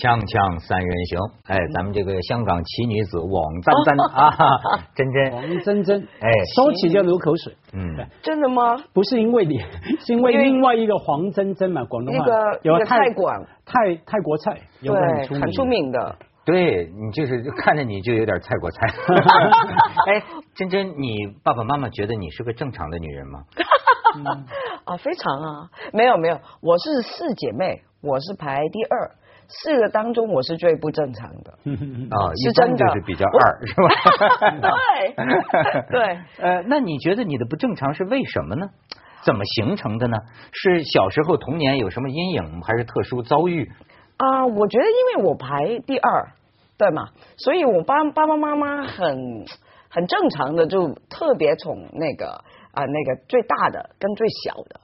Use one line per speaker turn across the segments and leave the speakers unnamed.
锵锵三人行，哎，咱们这个香港奇女子王丹丹啊，真真，
王珍珍，
哎，
说起就流口水。
嗯，
真的吗？
不是因为你，是因为另外一个黄珍珍嘛，广东话
一个
有
一个泰馆，
泰泰国菜，有个
对，很出名的。
对你就是看着你就有点泰国菜。哎，真真，你爸爸妈妈觉得你是个正常的女人吗？
啊，非常啊，没有没有，我是四姐妹，我是排第二，四个当中我是最不正常的。
啊，
是
一般
真的
就是比较二，是吧？
对 对，
呃，那你觉得你的不正常是为什么呢？怎么形成的呢？是小时候童年有什么阴影，还是特殊遭遇？
啊，我觉得因为我排第二，对吗，所以我爸爸爸妈妈很很正常的就特别宠那个啊、那个最大的跟最小的，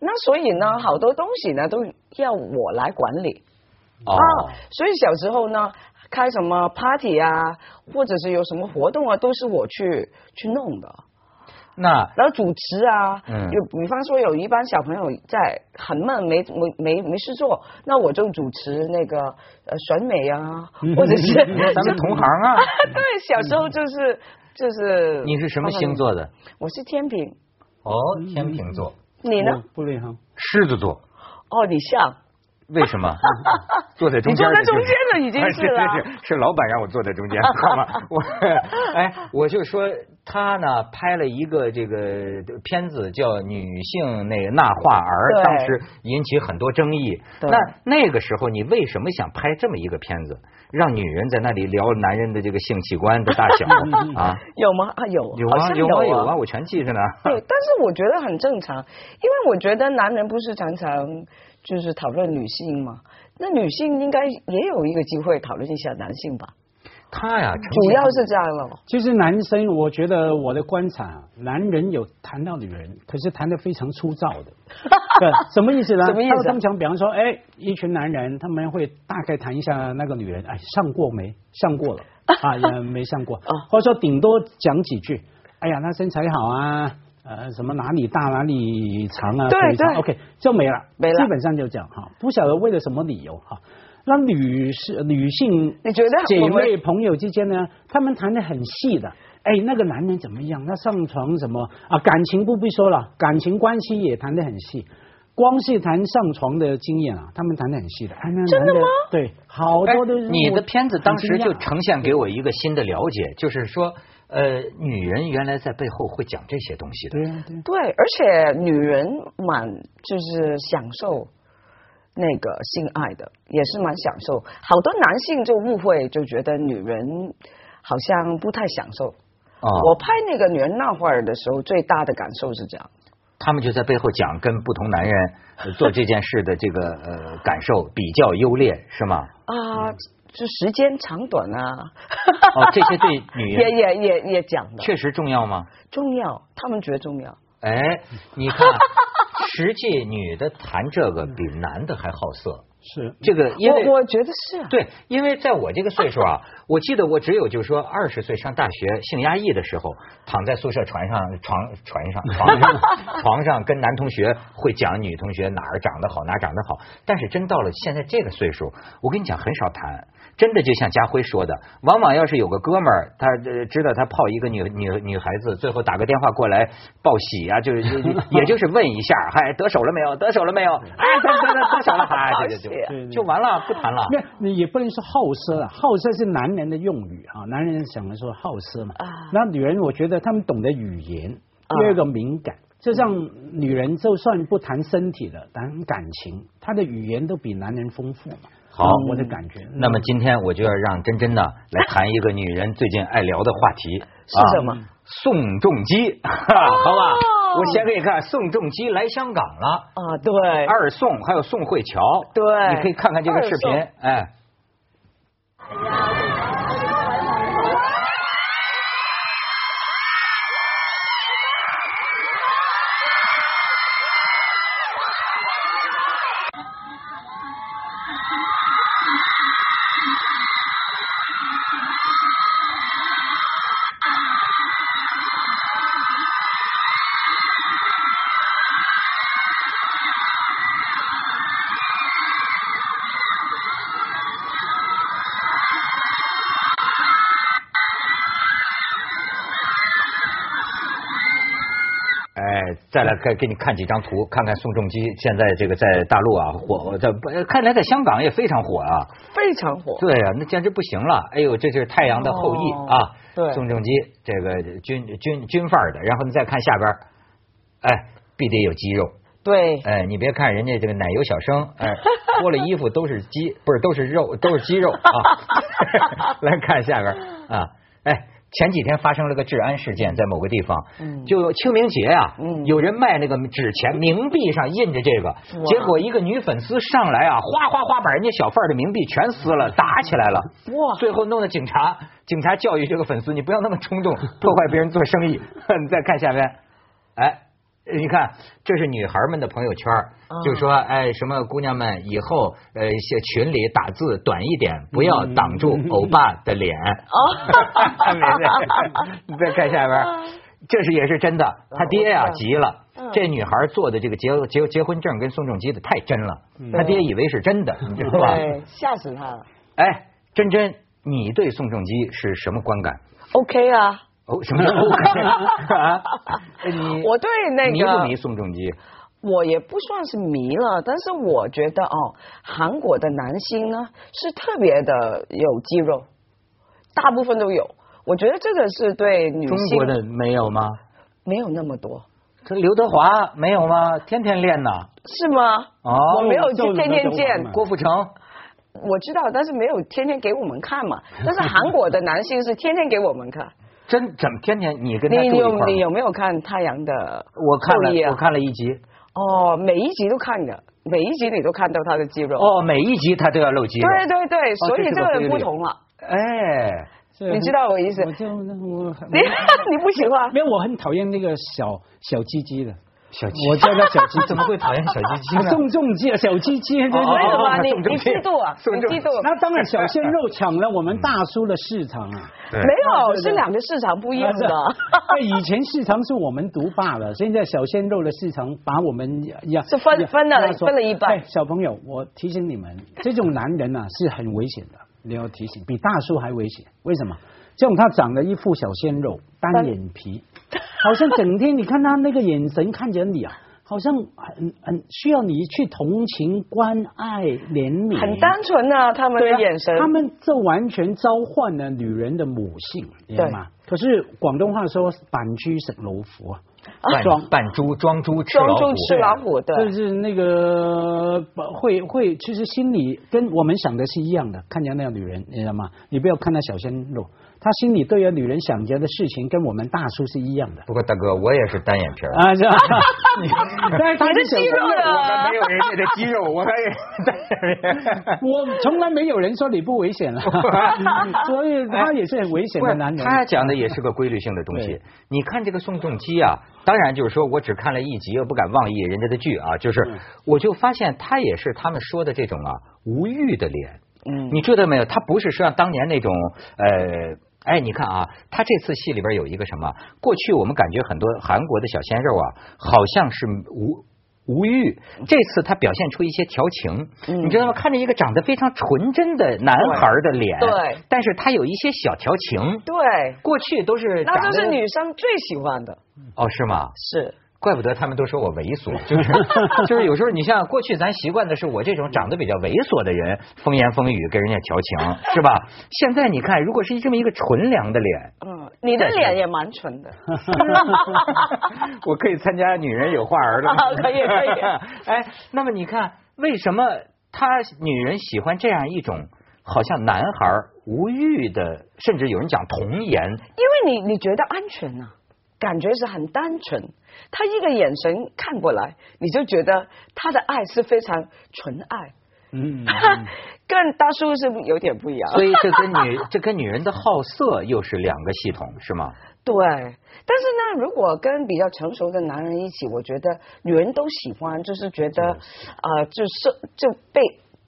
那所以呢，好多东西呢都要我来管理
哦
啊，所以小时候呢。开什么 party 啊，或者是有什么活动啊，都是我去去弄的。
那
然后主持啊，
嗯
就比方说有一班小朋友在很闷没没没没事做，那我就主持那个呃选美啊，或者是
咱们同行啊，
对，小时候就是就是
你是什么星？座的？
我是天平，
哦，天秤座，
你呢？
不厉害。
狮子座。
哦，你像，
为什么？坐在中间的就是，
你坐在中间了已经是了
是是是老板让我坐在中间，好吗？我哎，我就说他呢拍了一个这个片子叫《女性那个纳化儿》，当时引起很多争议。
对
那那个时候你为什么想拍这么一个片子，让女人在那里聊男人的这个性器官的大小啊？
有吗？啊，有，
有啊有啊有
啊
啊，。我全记着呢。
对，但是我觉得很正常，因为我觉得男人不是常常就是讨论女性嘛，那女性应该也有一个机会讨论一下男性吧，
他呀，
主要是这样了。
其实男生，我觉得我的观察，男人有谈到女人，可是谈的非常粗糙的。对，什么意思呢？
什么意思啊
他们讲，比方说，哎，一群男人，他们会大概谈一下那个女人，哎，上过没？上过了 啊，也没上过，或者说顶多讲几句，哎呀，她身材好啊。呃，什么哪里大哪里长啊？
对
长
对
，OK 就没了，
没了
基本上就这样哈。不晓得为了什么理由哈，那女士女性
你觉得
姐妹朋友之间呢，他们谈的很细的。哎，那个男人怎么样？他上床什么啊？感情不必说了，感情关系也谈得很细。光是谈上床的经验啊，他们谈得很细的。哎，那男的
真的吗
对，好多都是
哎你的片子当时就呈现给我一个新的了解，就是说，呃，女人原来在背后会讲这些东西的。
对
而且女人蛮就是享受那个性爱的，也是蛮享受。好多男性就误会，就觉得女人好像不太享受。
啊、
我拍那个女人那会儿的时候，最大的感受是这样。
他们就在背后讲跟不同男人呃做这件事的这个呃感受比较优劣，是吗？
啊，就时间长短啊，
哦，这些对女
也
人
也也也讲的
确实重要吗？
重要，他们觉得重要。
哎，你看，实际女的谈这个比男的还好色，
是
这个因为
我我觉得是啊，
对，因为在我这个岁数啊，我记得我只有就是说二十岁上大学性压抑的时候，躺在宿舍床上床床上床上床上跟男同学会讲女同学哪儿长得好哪儿长得好，但是真到了现在这个岁数，我跟你讲很少谈。真的就像家辉说的，往往要是有个哥们儿，他呃知道他泡一个女女女孩子，最后打个电话过来报喜啊，就是就就 也就是问一下，嗨，得手了没有？得手了没有？哎，得得得得手了，哎，就就
对对
就就完了，不谈了。
那也不能说好色啊，好色是男人的用语啊，男人想的说好色嘛。
啊
那女人我觉得他们懂得语言，
啊
第二个敏感，就像女人就算不谈身体的，谈感情，她的语言都比男人丰富嘛。
好
啊我的感觉。
那么今天我就要让珍珍呢 来谈一个女人最近爱聊的话题，
是什么
啊宋仲基，好吧？我先给你看，宋仲基来香港了，
啊，对，
二宋还有宋慧乔，
对。
你可以看看这个视频，哎。再来给给你看几张图，看看宋仲基现在这个在大陆啊火，在呃看来在香港也非常火啊。
非常火。
对啊，那简直不行了！哎呦，这就是太阳的后裔
哦
啊！
对
宋仲基这个军军军范儿的，然后你再看下边儿，哎，必得有肌肉。
对，
哎，你别看人家这个奶油小生，哎，脱了衣服都是肌，不是都是肉，都是肌肉啊。来看下边啊，哎，前几天发生了个治安事件，在某个地方，
嗯。
就清明节啊，
嗯。
有人卖那个纸钱，冥币上印着这个，结果一个女粉丝上来啊，哗哗哗把人家小贩的冥币全撕了，打起来了。
哇，
最后弄得警察，警察教育这个粉丝，你不要那么冲动，破坏别人做生意。你再看下面，哎，你看这是女孩们的朋友圈就说哎什么姑娘们以后呃写群里打字短一点，不要挡住 欧巴的脸。
哦
没事你再看下边，这是也是真的，他爹呀、急了。
嗯
这女孩做的这个结结结婚证跟宋仲基的太真了，
嗯
他爹以为是真的，你知道吧？
吓死他了。
哎，真真，你对宋仲基是什么观感
？OK 啊，
哦，什么叫 OK 啊？你
我对那个
迷不迷宋仲基？
我也不算是迷了，但是我觉得哦，韩国的男星呢是特别的有肌肉，大部分都有。我觉得这个是对女性
中国的没有吗？
没有那么多，
这刘德华没有吗？天天练呐。
是吗？
哦
我没有去
就
天天见，
郭富城，
我知道，但是没有天天给我们看嘛。但是韩国的男性是天天给我们看。
真怎么天天你跟他
你
住一块儿吗？
有你有没有看《太阳的
我看
后裔啊
了，我看了一集。
哦，每一集都看着，每一集你都看到他的肌肉。
哦，每一集他都要露肌肉。
对对对，所以
这
个
人
不同了。
哎，
你知道我意思
我就我
你 你不喜欢？
没有，我很讨厌那个小小鸡鸡的，
小鸡，
我叫他小鸡鸡
怎么会讨厌小鸡鸡呢？
宋仲基啊，小鸡鸡，对对
哦
为什么你你嫉妒啊？你嫉妒？
那当然，小鲜肉 抢了我们大叔的市场啊！
对
没有，是两个市场不一样的。
对，以前市场是我们独霸了，现在小鲜肉的市场把我们压
是分分了分了一半
哎小朋友，我提醒你们，这种男人啊是很危险的，你要提醒，比大叔还危险。为什么？这种他长了一副小鲜肉，单眼皮，好像整天你看他那个眼神看着你啊，好像很很需要你去同情、关爱、怜悯，
很单纯啊，他们的眼神。
他们这完全召唤了女人的母性，你知道吗？可是广东话说“板猪食老虎”啊，
扮扮猪装猪吃老虎
装猪。吃老虎，的
就。是那个会会，其实心里跟我们想的是一样的。看见那个女人，你知道吗？你不要看她小鲜肉，她心里对于女人想着的事情跟我们大叔是一样的
不过大哥，我也是单眼皮儿。
啊，是吧？但是他
你是肌肉的
我没有人家的肌肉，我还是
我从来没有人说你不危险了，所以他也是很危险的男人。
他讲的也是个规律性的东西。你看这个宋仲基啊，当然就是说我只看了一集，我不敢妄议人家的剧啊，就是
嗯
我就发现他也是他们说的这种啊无欲的脸。
嗯，
你知道没有？他不是像当年那种呃。哎，你看啊，他这次戏里边有一个什么？过去我们感觉很多韩国的小鲜肉啊，好像是无无欲，这次他表现出一些调情，
嗯
你知道吗？看着一个长得非常纯真的男孩的脸，
对
但是他有一些小调情。
对，
过去都是
那都是女生最喜欢的。
哦，是吗？
是，
怪不得他们都说我猥琐，就是 就是有时候你像过去咱习惯的是我这种长得比较猥琐的人，风言风语跟人家调情，是吧？现在你看，如果是这么一个纯良的脸，
嗯，你的脸也蛮纯的。
我可以参加女人有话儿了
可以可以
哎，那么你看，为什么他女人喜欢这样一种好像男孩无欲的，甚至有人讲童颜？
因为你你觉得安全呐、感觉是很单纯，他一个眼神看过来，你就觉得他的爱是非常纯爱，
嗯，嗯
跟大叔是有点不一样。
所以这跟女 这跟女人的好色又是两个系统，是吗？
对，但是呢，如果跟比较成熟的男人一起，我觉得女人都喜欢，就是觉得啊、呃就是就被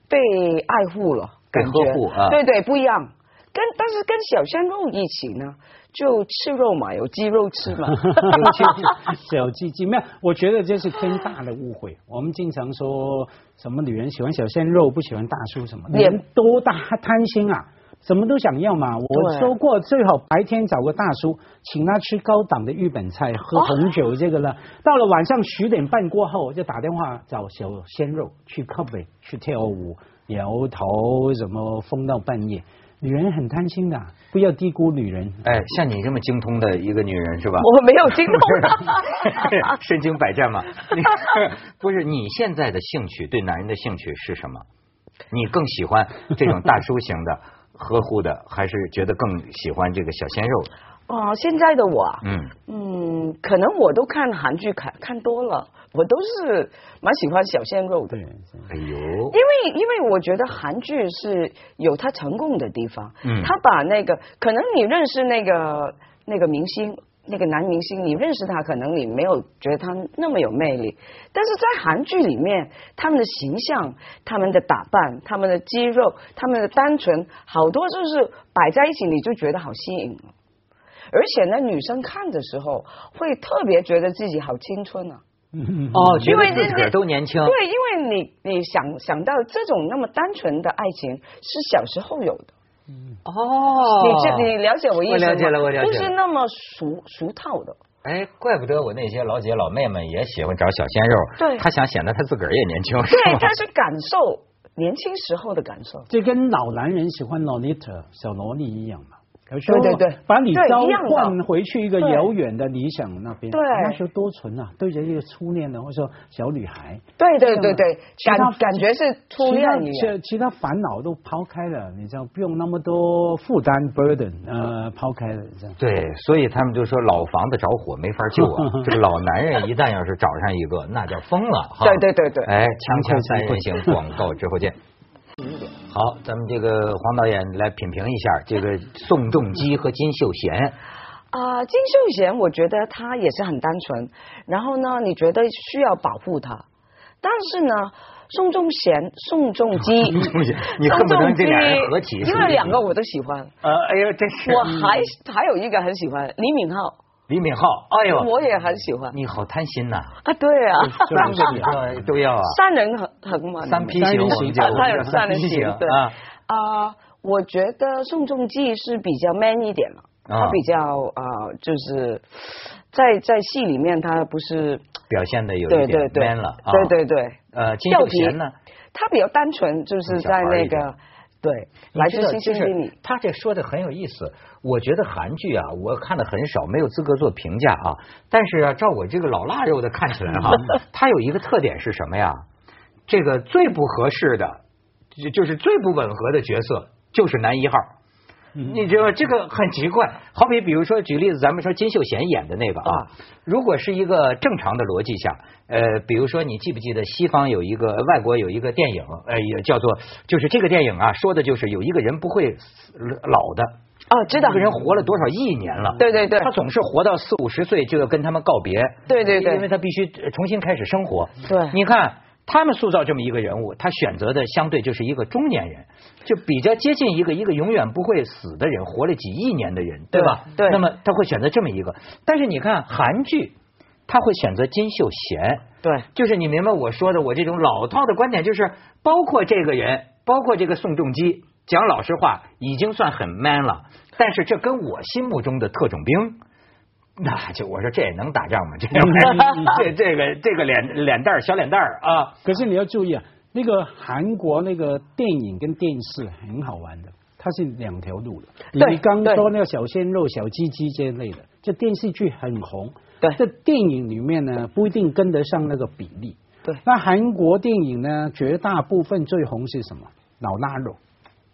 被爱护了，
被
感觉
呵护啊
对对，不一样。跟但是跟小鲜肉一起呢，就吃肉嘛，有鸡肉吃嘛。
有鸡鸡小鸡鸡没有，我觉得这是天大的误会。我们经常说什么女人喜欢小鲜肉，不喜欢大叔什么，
也
人多大贪心啊！什么都想要嘛。我说过，最好白天找个大叔，请他吃高档的日本菜，喝红酒，这个呢，到了晚上十点半过后，就打电话找小鲜肉去 club 去跳舞、摇头，什么疯到半夜。女人很贪心的，不要低估女人。
哎，像你这么精通的一个女人是吧？
我没有精通
身经百战嘛。不是你现在的兴趣，对男人的兴趣是什么？你更喜欢这种大叔型的、呵护的，还是觉得更喜欢这个小鲜肉？
哦，现在的我啊，
嗯，
嗯，可能我都看韩剧看看多了，我都是蛮喜欢小鲜肉的。
对，
哎呦，
因为因为我觉得韩剧是有它成功的地方，
嗯
他把那个可能你认识那个那个明星。那个男明星，你认识他，可能你没有觉得他那么有魅力，但是在韩剧里面，他们的形象、他们的打扮、他们的肌肉、他们的单纯，好多就是摆在一起，你就觉得好吸引了。而且呢，女生看的时候会特别觉得自己好青春啊。
哦，
因为
得自个儿都年轻。
对，因为你你想想到这种那么单纯的爱情是小时候有的，
哦
你这你了解我意思吗？
我了解了我了解了
不是那么俗俗套的。
哎，怪不得我那些老姐老妹们也喜欢找小鲜肉，
对
他想显得他自个儿也年轻，
对，
吧
他是感受年轻时候的感受。
这跟老男人喜欢 lolita 小萝莉一样嘛。有时候
对对对
把你召唤回去一个遥远的理想那边。
对
那时候多纯啊，对着一个初恋的或者说小女孩。
对对对对，感感觉是初恋一样。
其他其其他烦恼都抛开了，你知道，不用那么多负担 burden，呃，抛开了这样。
对，所以他们就说老房子着火没法救啊，这个老男人一旦要是找上一个，那叫疯了哈。
对对对对
哎，锵锵三人行，广告之后见。好，咱们这个黄导演来品评一下这个宋仲基和金秀贤。
啊、金秀贤，我觉得他也是很单纯，然后呢，你觉得需要保护他，但是呢，宋仲贤、宋仲基，
宋仲基你恨不得这俩人合体
因为两个我都喜欢，
呃，哎呦，真是
我还还有一个很喜欢李敏镐，
李敏镐，哎呦，
我也很喜欢。
你好贪心呐，
啊，对啊，
三个你说都要啊，
三人横横嘛，
三批型我们叫，
他有三人
批
行，对。
啊。
啊、我觉得宋仲基是比较 man 一点了，
啊。
他比较啊、呃就是在在戏里面他不是
表现的有一点 man 了啊。
对对对，
呃，金秀贤呢？
他比较单纯，就是在那个对来自星星的
就是
你，
他这说的很有意思。我觉得韩剧啊，我看的很少，没有资格做评价啊。但是啊，照我这个老腊肉的看起来哈、它有一个特点是什么呀？这个最不合适的，就就是最不吻合的角色，就是男一号。你知道这个很奇怪，好比比如说举例子，咱们说金秀贤演的那个啊，如果是一个正常的逻辑下，呃，比如说你记不记得西方有一个外国有一个电影，呃，也叫做就是这个电影啊，说的就是有一个人不会死老的，
啊，知道
这个人活了多少亿年了，
对对对
他总是活到四五十岁就要跟他们告别，
对对对
因为他必须呃重新开始生活。
对
你看他们塑造这么一个人物，他选择的相对就是一个中年人，就比较接近一个一个永远不会死的人，活了几亿年的人，对吧？
对对
那么他会选择这么一个，但是你看韩剧，他会选择金秀贤，
对
就是你明白我说的，我这种老套的观点，就是包括这个人，包括这个宋仲基，讲老实话，已经算很 man 了，但是这跟我心目中的特种兵。那就我说这也能打仗吗？这 这这个这个脸脸蛋儿小脸蛋儿啊，
可是你要注意啊，那个韩国那个电影跟电视很好玩的，它是两条路的。你刚说那个小鲜肉、小鸡鸡这类的，这电视剧很红。
对
这电影里面呢不一定跟得上那个比例。
对
那韩国电影呢，绝大部分最红是什么？老腊肉，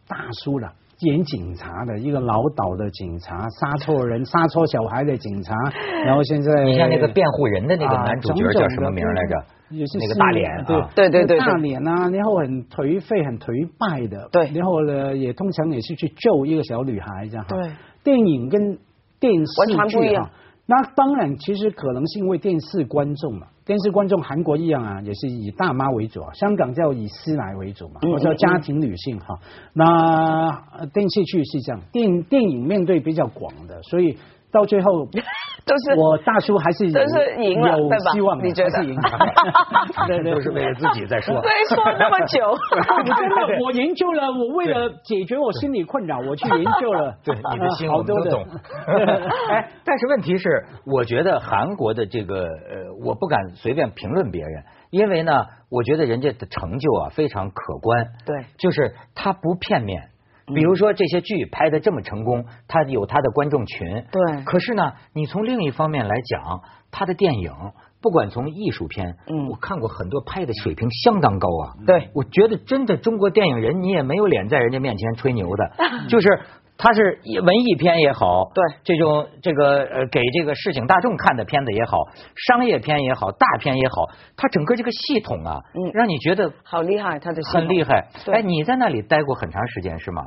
大叔了。演警察的一个老岛的警察，杀错人、杀错小孩的警察，然后现在
你像那个辩护人的那个
啊
男主角叫什么名来着？
也是
那个大脸
对
啊
对对对对
大脸啊，然后很颓废、很颓败的，
对
然后呢，也通常也是去救一个小女孩这样。
对，
电影跟电视剧啊。那当然，其实可能是因为电视观众嘛，电视观众韩国一样啊，也是以大妈为主啊，香港叫以师奶为主嘛，
嗯
或者叫家庭女性哈。那呃电视剧是这样，电电影面对比较广的，所以到最后
都是
我大叔还是
都是赢了
有
对吧
希望
你觉得
还是赢了？对对
都是为了自己在说。
对说那么久，
我真的，我研究了，我为了解决我心理困扰，我去研究了。
对你的心
呃好多的
我们都懂。哎，但是问题是，我觉得韩国的这个呃，我不敢随便评论别人，因为呢，我觉得人家的成就啊非常可观。
对，
就是他不片面。比如说这些剧拍的这么成功，他有他的观众群。
对
可是呢，你从另一方面来讲，他的电影不管从艺术片，
嗯
我看过很多拍的水平相当高啊。
对
我觉得真的中国电影人，你也没有脸在人家面前吹牛的，就是。他是文艺片也好，
对
这种这个呃给这个市井大众看的片子也好，商业片也好，大片也好，它整个这个系统啊，
嗯
让你觉得
好厉害，它的系统
很厉害。哎，你在那里待过很长时间是吗？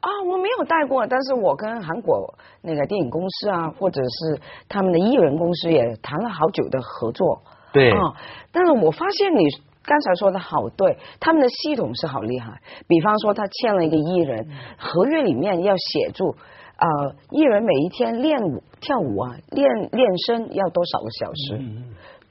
啊，我没有待过，但是我跟韩国那个电影公司啊，或者是他们的艺人公司也谈了好久的合作。
对
啊，但是我发现你刚才说的好对，他们的系统是好厉害。比方说，他签了一个艺人，合约里面要写住。呃，艺人每一天练舞、跳舞啊，练练身要多少个小时，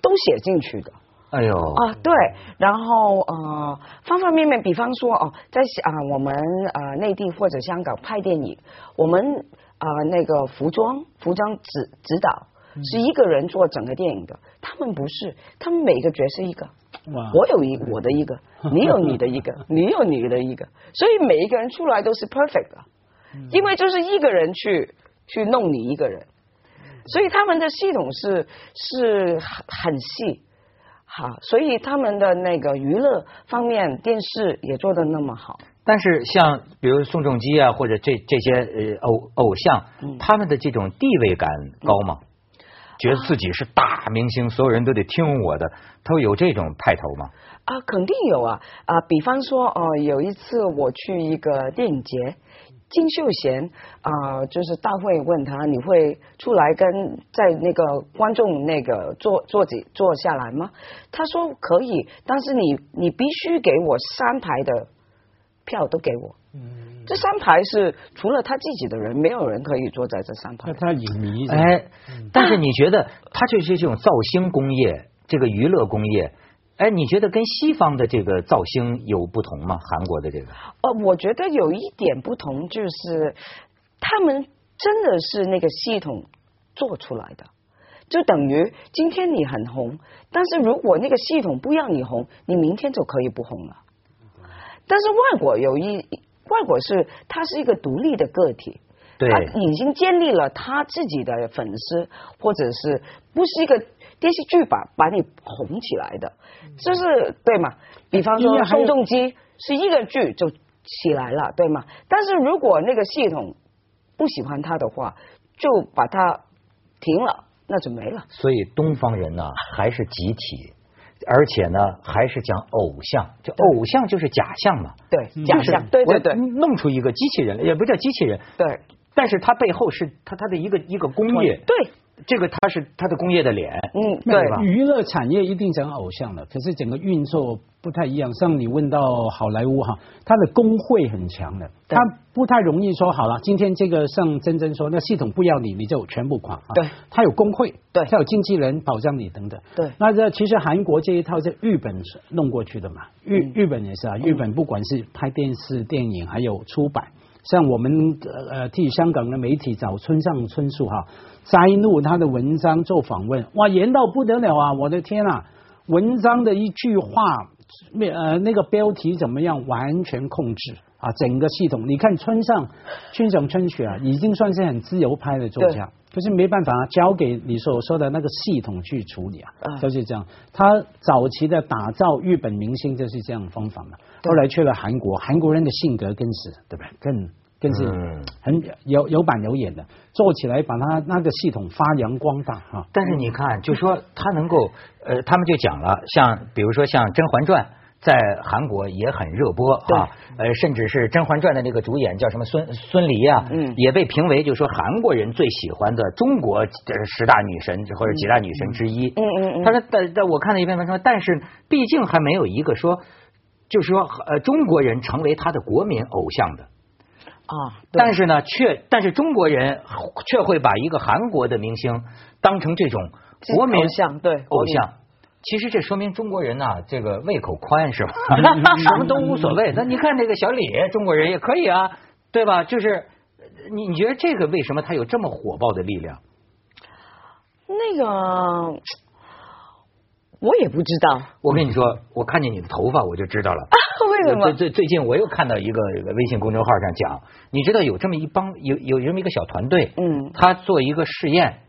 都写进去的。
哎呦，
啊，对，然后呃，方方面面，比方说哦，在啊、我们呃内地或者香港拍电影，我们啊、那个服装服装指指导是一个人做整个电影的，他们不是，他们每个角色一个，
哇
我有一我的一个，你有你的一个，你有你的一个，所以每一个人出来都是 perfect 的，因为就是一个人去去弄你一个人，所以他们的系统是是很很细。好，所以他们的那个娱乐方面，电视也做的那么好。
但是像比如宋仲基啊，或者这这些呃偶偶像，
嗯。
他们的这种地位感高吗？觉得自己是大明星，所有人都得听我的，他会有这种派头吗？
啊，肯定有啊啊！比方说，呃，有一次我去一个电影节，金秀贤啊、就是大会问他，你会出来跟在那个观众那个坐坐几坐下来吗？他说可以，但是你你必须给我三排的票都给我。这三排是除了他自己的人，没有人可以坐在这三排
那。他影迷
哎，但是你觉得他就是这种造星工业，这个娱乐工业，哎，你觉得跟西方的这个造星有不同吗？韩国的这个？
哦，我觉得有一点不同，就是他们真的是那个系统做出来的，就等于今天你很红，但是如果那个系统不让你红，你明天就可以不红了。但是外国有一外国是他是一个独立的个体，
对
他已经建立了他自己的粉丝，或者是不是一个电视剧把把你红起来的，这是对吗？比方说宋仲基是一个剧就起来了，对吗？但是如果那个系统不喜欢他的话，就把他停了，那就没了。
所以东方人呢还是集体，而且呢还是讲偶像，就偶像就是假象嘛，
对，假象，
我
对对对。
弄出一个机器人，也不叫机器人，
对。
但是它背后是它它的一个一个工业，
对，
这个它是它的工业的脸，
嗯，对
吧
娱乐产业一定讲偶像的，可是整个运作不太一样。像你问到好莱坞哈，它的工会很强的，
对
它不太容易说好了，今天这个像珍珍说，那系统不要你，你就全部垮。啊
对，
它有工会，
对
它有经纪人保障你等等。
对
那这其实韩国这一套在日本弄过去的嘛，日
嗯
日本也是啊，日本不管是拍电视、电影，还有出版。像我们呃替香港的媒体找村上春树哈，摘录他的文章做访问，哇，严到不得了啊！我的天啊，文章的一句话，呃那个标题怎么样，完全控制啊，整个系统。你看村上村上春雪啊，已经算是很自由派的作家，可是没办法啊，交给你所说的那个系统去处理啊，
嗯
就是这样。他早期的打造日本明星就是这样的方法嘛，后来去了韩国，韩国人的性格更是对吧？更更是
嗯
很有有板有眼的，做起来把他那个系统发扬光大哈。
但是你看，就说他能够，呃，他们就讲了，像比如说像《甄嬛传》。在韩国也很热播啊，呃，甚至是《甄嬛传》的那个主演叫什么孙孙俪啊，
嗯
也被评为就说韩国人最喜欢的中国呃十大女神或者几大女神之一。
嗯嗯嗯
他说，但但我看了一篇文章，但是毕竟还没有一个说，就是说呃中国人成为他的国民偶像的。
啊，
但是呢，却但是中国人却会把一个韩国的明星当成这种国民
偶像对
偶像。其实这说明中国人呐、这个胃口宽是吧？什么都无所谓。那你看那个小李，中国人也可以啊，对吧？就是你你觉得这个为什么他有这么火爆的力量？
那个我也不知道
我跟你说，我看见你的头发我就知道了。
为什么
最最最近我又看到一个微信公众号上讲，你知道有这么一帮有有这么一个小团队，
嗯
他做一个试验，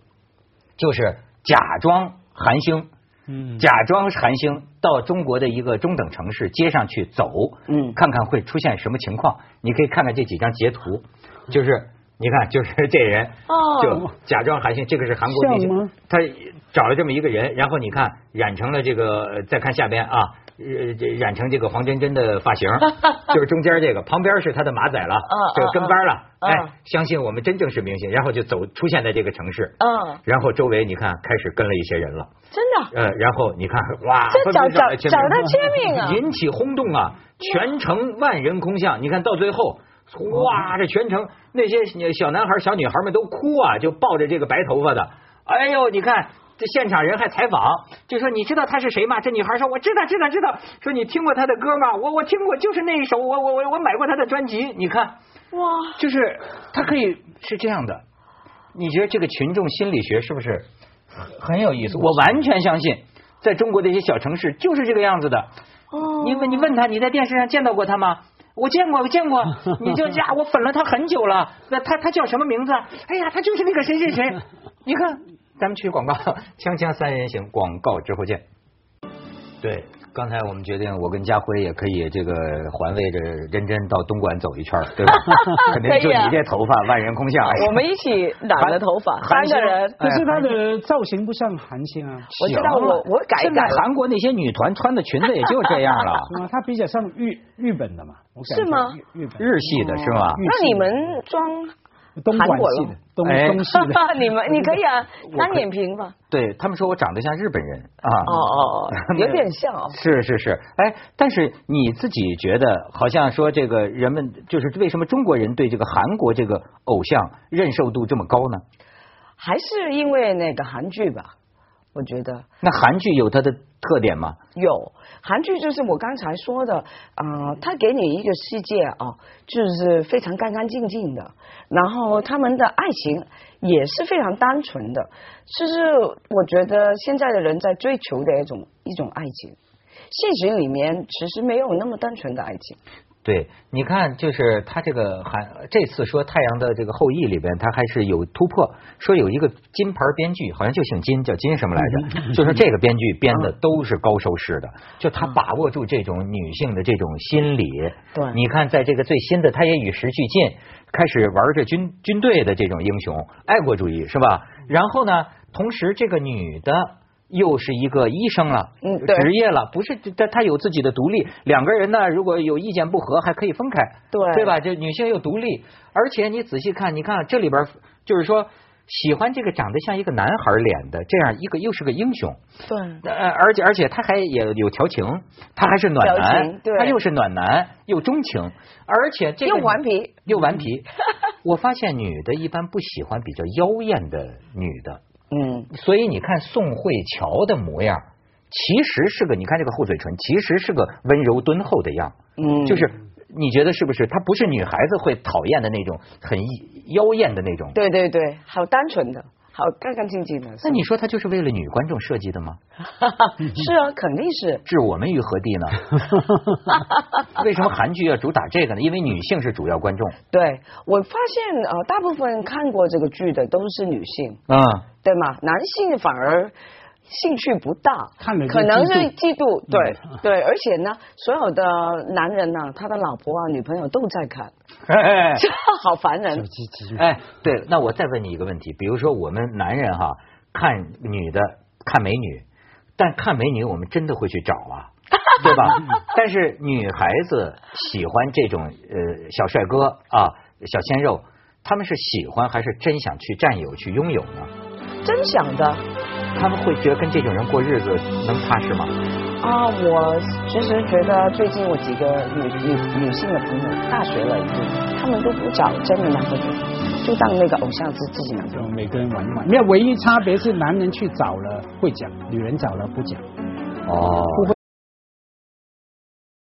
就是假装韩星，
嗯
假装韩星到中国的一个中等城市街上去走，
嗯
看看会出现什么情况。你可以看看这几张截图，就是你看，就是这人，
哦
就假装韩星，这个是韩国明星，他找了这么一个人，然后你看染成了这个，呃再看下边啊。呃，这染成这个黄真真的发型，就是中间这个，旁边是他的马仔了，这个跟班了，
嗯
哎，相信我们真正是明星，然后就走出现在这个城市，
嗯，
然后周围你看开始跟了一些人了，
真的？
呃，然后你看哇，
这找找找他签名啊。
引起轰动啊，全城万人空巷。你看到最后，哇，这全城那些小男孩、小女孩们都哭啊，就抱着这个白头发的，哎呦，你看。这现场人还采访，就说你知道她是谁吗？这女孩说我知道，知道，知道。说你听过她的歌吗？我我听过，就是那一首，我我我我买过她的专辑。你看，
哇，
就是她可以是这样的。你觉得这个群众心理学是不是很有意思？我完全相信，在中国的一些小城市就是这个样子的。
哦
你问你问他，你在电视上见到过他吗？我见过，我见过。你就呀，我粉了他很久了。那他他叫什么名字？哎呀，他就是那个谁谁谁。你看，咱们去广告，锵锵三人行，广告之后见。对，刚才我们决定，我跟家辉也可以这个环卫着认真到东莞走一圈儿，对吧？肯定就你这头发万人空巷。
我们一起染了头发，三个人。
哎
可是他的造型不像韩星啊，
我知道我我改一改
韩国那些女团穿的裙子也就这样了，
是吗？他比较像日日本的嘛，
是吗
日日本
日系的是吗？
那你们装
东莞
韩国
的，东
哎
东系的，
你们你可以啊，
我
单眼皮吧？
对他们说我长得像日本人啊。
哦哦哦，有点像哦。
是是是，哎，但是你自己觉得，好像说这个人们就是为什么中国人对这个韩国这个偶像认受度这么高呢？
还是因为那个韩剧吧，我觉得
那韩剧有它的特点吗？
有韩剧就是我刚才说的，呃，它给你一个世界啊、就是非常干干净净的，然后他们的爱情也是非常单纯的，就是我觉得现在的人在追求的一种一种爱情，现实里面其实没有那么单纯的爱情。
对，你看，就是他这个还这次说《太阳的这个后裔》里边，他还是有突破，说有一个金牌编剧，好像就姓金，叫金什么来着？就说这个编剧编的都是高收视的，就他把握住这种女性的这种心理。
对
你看，在这个最新的，他也与时俱进，开始玩着军军队的这种英雄，爱国主义是吧？然后呢，同时这个女的。又是一个医生了，
嗯对。
职业了，不是他他有自己的独立，两个人呢，如果有意见不合，还可以分开，
对。
对吧？这女性又独立，而且你仔细看，你看这里边就是说，喜欢这个长得像一个男孩脸的这样一个，又是个英雄，
对，
呃，而且而且他还也有调情，他还是暖男，
对。
他又是暖男又钟情，而且这个
又顽皮，
又顽皮。我发现女的一般不喜欢比较妖艳的女的。
嗯，
所以你看宋慧乔的模样，其实是个你看这个厚嘴唇，其实是个温柔敦厚的样，
嗯
就是你觉得是不是？她不是女孩子会讨厌的那种很妖艳的那种。
对对对，好单纯的，好干干净净的。
那你说他就是为了女观众设计的吗？
是啊，肯定是。
置我们于何地呢？为什么韩剧要主打这个呢？因为女性是主要观众。
对我发现呃，大部分看过这个剧的都是女性，
嗯，
对吗？男性反而兴趣不大，
看了就
可能是
嫉妒
对对，而且呢，所有的男人呢、他的老婆啊、女朋友都在看，
哎
这 好烦人。
哎，对，那我再问你一个问题，比如说我们男人哈看女的看美女，但看美女我们真的会去找啊，对吧？但是女孩子喜欢这种呃小帅哥啊小鲜肉，他们是喜欢还是真想去占有去拥有呢？
真想的，
他们会觉得跟这种人过日子能踏实吗？
啊，我其实觉得最近我几个女女女性的朋友，大学了已经，他们都不找真的男朋友，就当那个偶像是自己男朋友。
就每个人玩一玩，没有唯一差别是男人去找了会讲，女人找了不讲。
哦，
不会